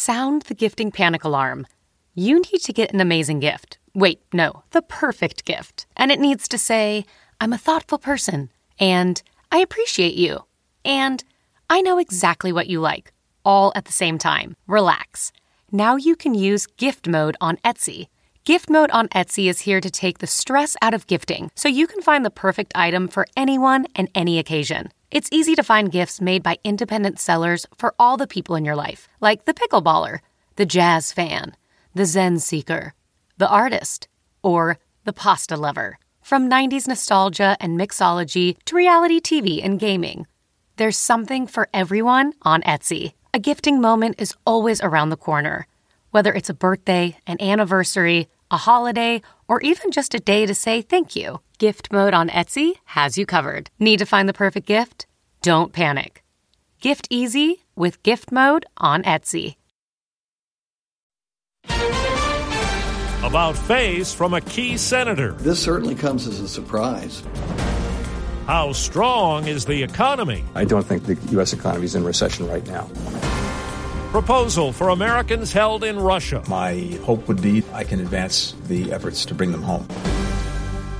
Sound the gifting panic alarm. You need to get an amazing gift. Wait, no, the perfect gift. And it needs to say, I'm a thoughtful person, and I appreciate you, and I know exactly what you like, all at the same time. Relax. Now you can use gift mode on Etsy. Gift mode on Etsy is here to take the stress out of gifting so you can find the perfect item for anyone and any occasion. It's easy to find gifts made by independent sellers for all the people in your life, like the pickleballer, the jazz fan, the Zen seeker, the artist, or the pasta lover. From 90s nostalgia and mixology to reality TV and gaming, there's something for everyone on Etsy. A gifting moment is always around the corner. Whether it's a birthday, an anniversary, a holiday, or even just a day to say thank you, Gift Mode on Etsy has you covered. Need to find the perfect gift? Don't panic. Gift easy with Gift Mode on Etsy. About face from a key senator. This certainly comes as a surprise. How strong is the economy? I don't think the U.S. economy is in recession right now. Proposal for Americans held in Russia. My hope would be I can advance the efforts to bring them home.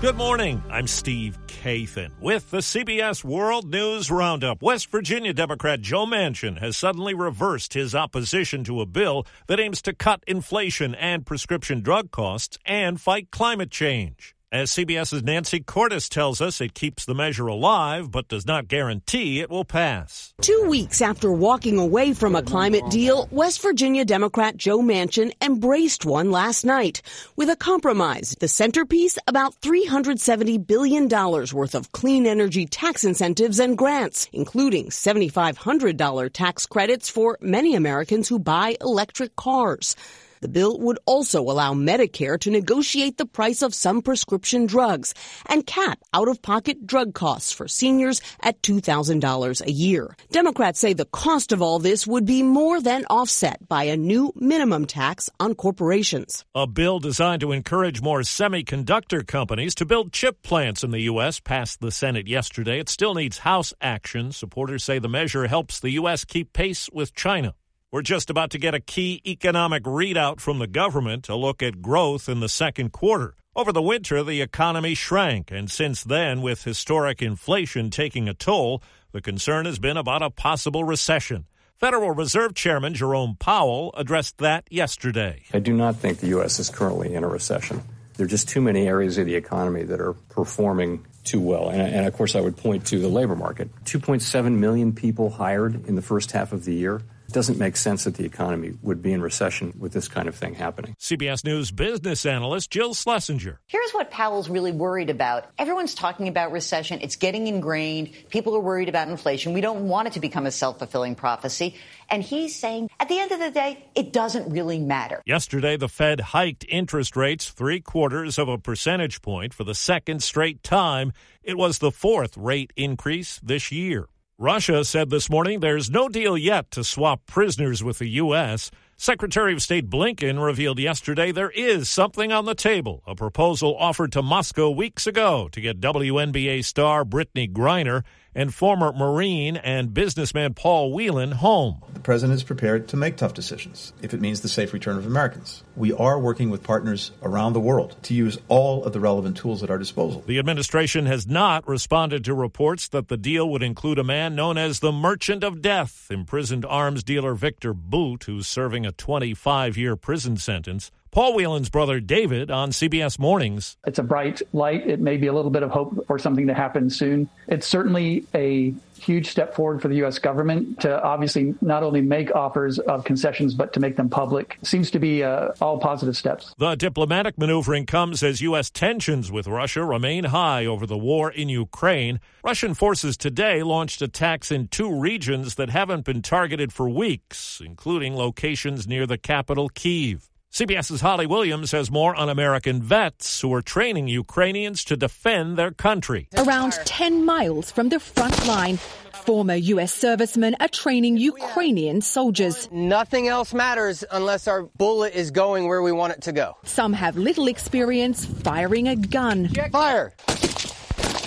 Good morning. I'm Steve Kathan with the CBS World News Roundup. West Virginia Democrat Joe Manchin has suddenly reversed his opposition to a bill that aims to cut inflation and prescription drug costs and fight climate change. As CBS's Nancy Cordes tells us, it keeps the measure alive, but does not guarantee it will pass. Two weeks after walking away from a climate deal, West Virginia Democrat Joe Manchin embraced one last night with a compromise. The centerpiece, about $370 billion worth of clean energy tax incentives and grants, including $7,500 tax credits for many Americans who buy electric cars. The bill would also allow Medicare to negotiate the price of some prescription drugs and cap out of pocket drug costs for seniors at $2,000 a year. Democrats say the cost of all this would be more than offset by a new minimum tax on corporations. A bill designed to encourage more semiconductor companies to build chip plants in the U.S. passed the Senate yesterday. It still needs House action. Supporters say the measure helps the U.S. keep pace with China. We're just about to get a key economic readout from the government, a look at growth in the second quarter. Over the winter, the economy shrank, and since then, with historic inflation taking a toll, the concern has been about a possible recession. Federal Reserve Chairman Jerome Powell addressed that yesterday. I do not think the U.S. is currently in a recession. There are just too many areas of the economy that are performing too well. And, and of course, I would point to the labor market 2.7 million people hired in the first half of the year. It doesn't make sense that the economy would be in recession with this kind of thing happening. CBS News business analyst Jill Schlesinger. Here's what Powell's really worried about. Everyone's talking about recession. It's getting ingrained. People are worried about inflation. We don't want it to become a self fulfilling prophecy. And he's saying, at the end of the day, it doesn't really matter. Yesterday, the Fed hiked interest rates three quarters of a percentage point for the second straight time. It was the fourth rate increase this year. Russia said this morning there's no deal yet to swap prisoners with the U.S. Secretary of State Blinken revealed yesterday there is something on the table, a proposal offered to Moscow weeks ago to get WNBA star Brittney Griner and former Marine and businessman Paul Whelan home. The president is prepared to make tough decisions if it means the safe return of Americans. We are working with partners around the world to use all of the relevant tools at our disposal. The administration has not responded to reports that the deal would include a man known as the Merchant of Death, imprisoned arms dealer Victor Bout, who's serving a 25 year prison sentence. Paul Whelan's brother David on CBS Mornings. It's a bright light. It may be a little bit of hope for something to happen soon. It's certainly a huge step forward for the U.S. government to obviously not only make offers of concessions, but to make them public. Seems to be uh, all positive steps. The diplomatic maneuvering comes as U.S. tensions with Russia remain high over the war in Ukraine. Russian forces today launched attacks in two regions that haven't been targeted for weeks, including locations near the capital, Kiev. CBS's Holly Williams has more on American vets who are training Ukrainians to defend their country. Around 10 miles from the front line, former U.S. servicemen are training Ukrainian soldiers. Nothing else matters unless our bullet is going where we want it to go. Some have little experience firing a gun. Fire!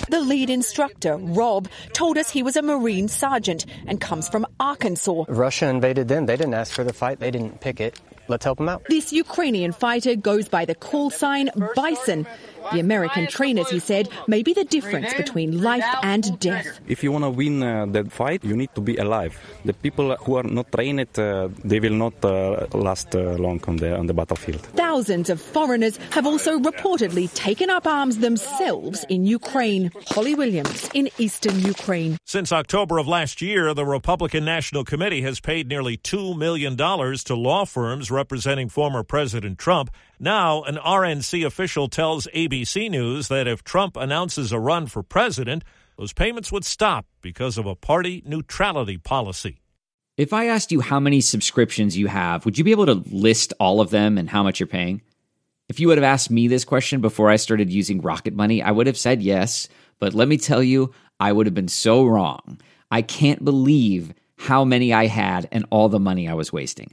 The lead instructor, Rob, told us he was a Marine sergeant and comes from Arkansas. Russia invaded them. They didn't ask for the fight. They didn't pick it. Let's help them out. This Ukrainian fighter goes by the call sign Bison. The American trainers, he said, may be the difference between life and death. If you want to win uh, that fight, you need to be alive. The people who are not trained, uh, they will not uh, last uh, long on the on the battlefield. Thousands of foreigners have also reportedly taken up arms themselves in Ukraine. Holly Williams in eastern Ukraine. Since October of last year, the Republican National Committee has paid nearly $2 million to law firms representing former President Trump now, an RNC official tells ABC News that if Trump announces a run for president, those payments would stop because of a party neutrality policy. If I asked you how many subscriptions you have, would you be able to list all of them and how much you're paying? If you would have asked me this question before I started using Rocket Money, I would have said yes. But let me tell you, I would have been so wrong. I can't believe how many I had and all the money I was wasting.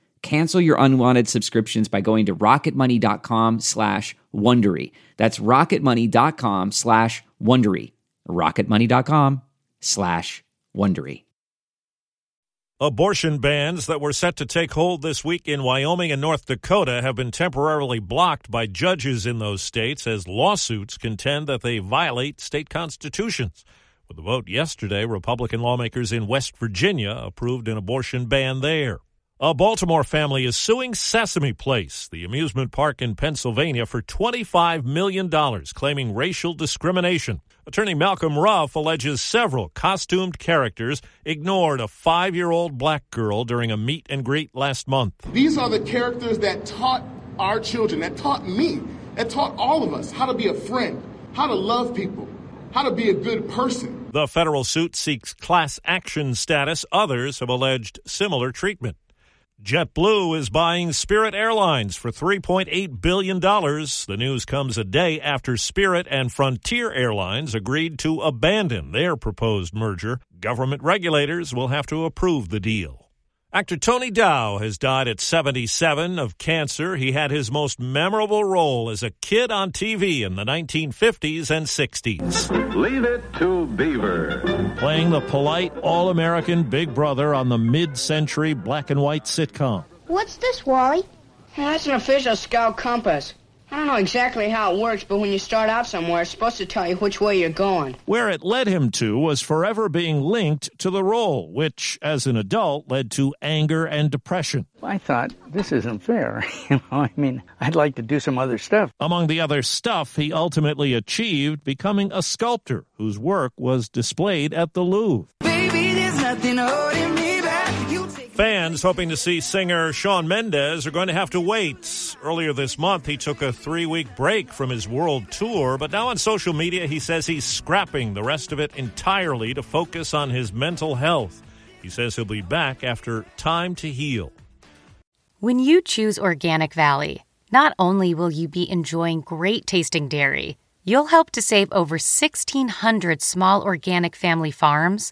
Cancel your unwanted subscriptions by going to rocketmoney.com slash Wondery. That's rocketmoney.com slash Wondery. rocketmoney.com slash Wondery. Abortion bans that were set to take hold this week in Wyoming and North Dakota have been temporarily blocked by judges in those states as lawsuits contend that they violate state constitutions. With a vote yesterday, Republican lawmakers in West Virginia approved an abortion ban there. A Baltimore family is suing Sesame Place, the amusement park in Pennsylvania, for $25 million, claiming racial discrimination. Attorney Malcolm Ruff alleges several costumed characters ignored a five year old black girl during a meet and greet last month. These are the characters that taught our children, that taught me, that taught all of us how to be a friend, how to love people, how to be a good person. The federal suit seeks class action status. Others have alleged similar treatment. JetBlue is buying Spirit Airlines for $3.8 billion. The news comes a day after Spirit and Frontier Airlines agreed to abandon their proposed merger. Government regulators will have to approve the deal. Actor Tony Dow has died at 77 of cancer. He had his most memorable role as a kid on TV in the 1950s and 60s. Leave it to Beaver. Playing the polite, all American big brother on the mid century black and white sitcom. What's this, Wally? That's an official scout compass. I don't know exactly how it works, but when you start out somewhere, it's supposed to tell you which way you're going. Where it led him to was forever being linked to the role, which, as an adult, led to anger and depression. I thought, this isn't fair. you know, I mean, I'd like to do some other stuff. Among the other stuff, he ultimately achieved becoming a sculptor whose work was displayed at the Louvre. Baby, Fans hoping to see singer Shawn Mendes are going to have to wait. Earlier this month, he took a three week break from his world tour, but now on social media, he says he's scrapping the rest of it entirely to focus on his mental health. He says he'll be back after time to heal. When you choose Organic Valley, not only will you be enjoying great tasting dairy, you'll help to save over 1,600 small organic family farms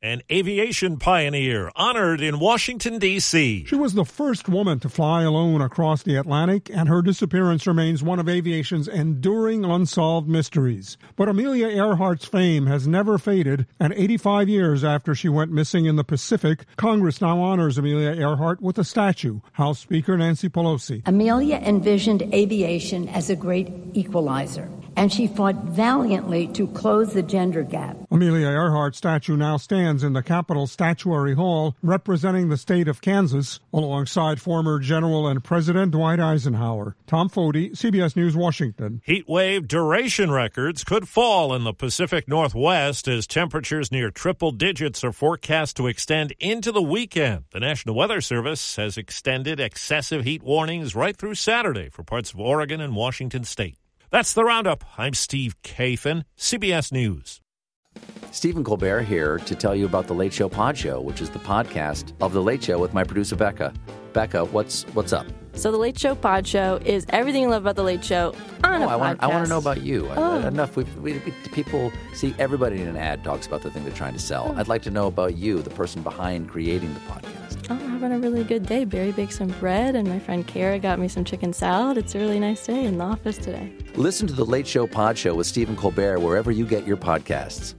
an aviation pioneer honored in Washington, D.C. She was the first woman to fly alone across the Atlantic, and her disappearance remains one of aviation's enduring unsolved mysteries. But Amelia Earhart's fame has never faded, and 85 years after she went missing in the Pacific, Congress now honors Amelia Earhart with a statue. House Speaker Nancy Pelosi. Amelia envisioned aviation as a great equalizer and she fought valiantly to close the gender gap. Amelia Earhart statue now stands in the Capitol Statuary Hall, representing the state of Kansas, alongside former General and President Dwight Eisenhower. Tom Foty, CBS News, Washington. Heat wave duration records could fall in the Pacific Northwest as temperatures near triple digits are forecast to extend into the weekend. The National Weather Service has extended excessive heat warnings right through Saturday for parts of Oregon and Washington state. That's the roundup. I'm Steve Kathan, CBS News. Stephen Colbert here to tell you about the Late Show Pod Show, which is the podcast of the Late Show with my producer Becca. Becca, what's what's up? So the Late Show Pod Show is everything you love about the Late Show on oh, a I want, podcast. I want to know about you. Oh. I, enough. We, we, we, people see everybody in an ad talks about the thing they're trying to sell. Oh. I'd like to know about you, the person behind creating the podcast. Oh, I'm having a really good day. Barry baked some bread, and my friend Kara got me some chicken salad. It's a really nice day in the office today. Listen to the Late Show Pod Show with Stephen Colbert wherever you get your podcasts.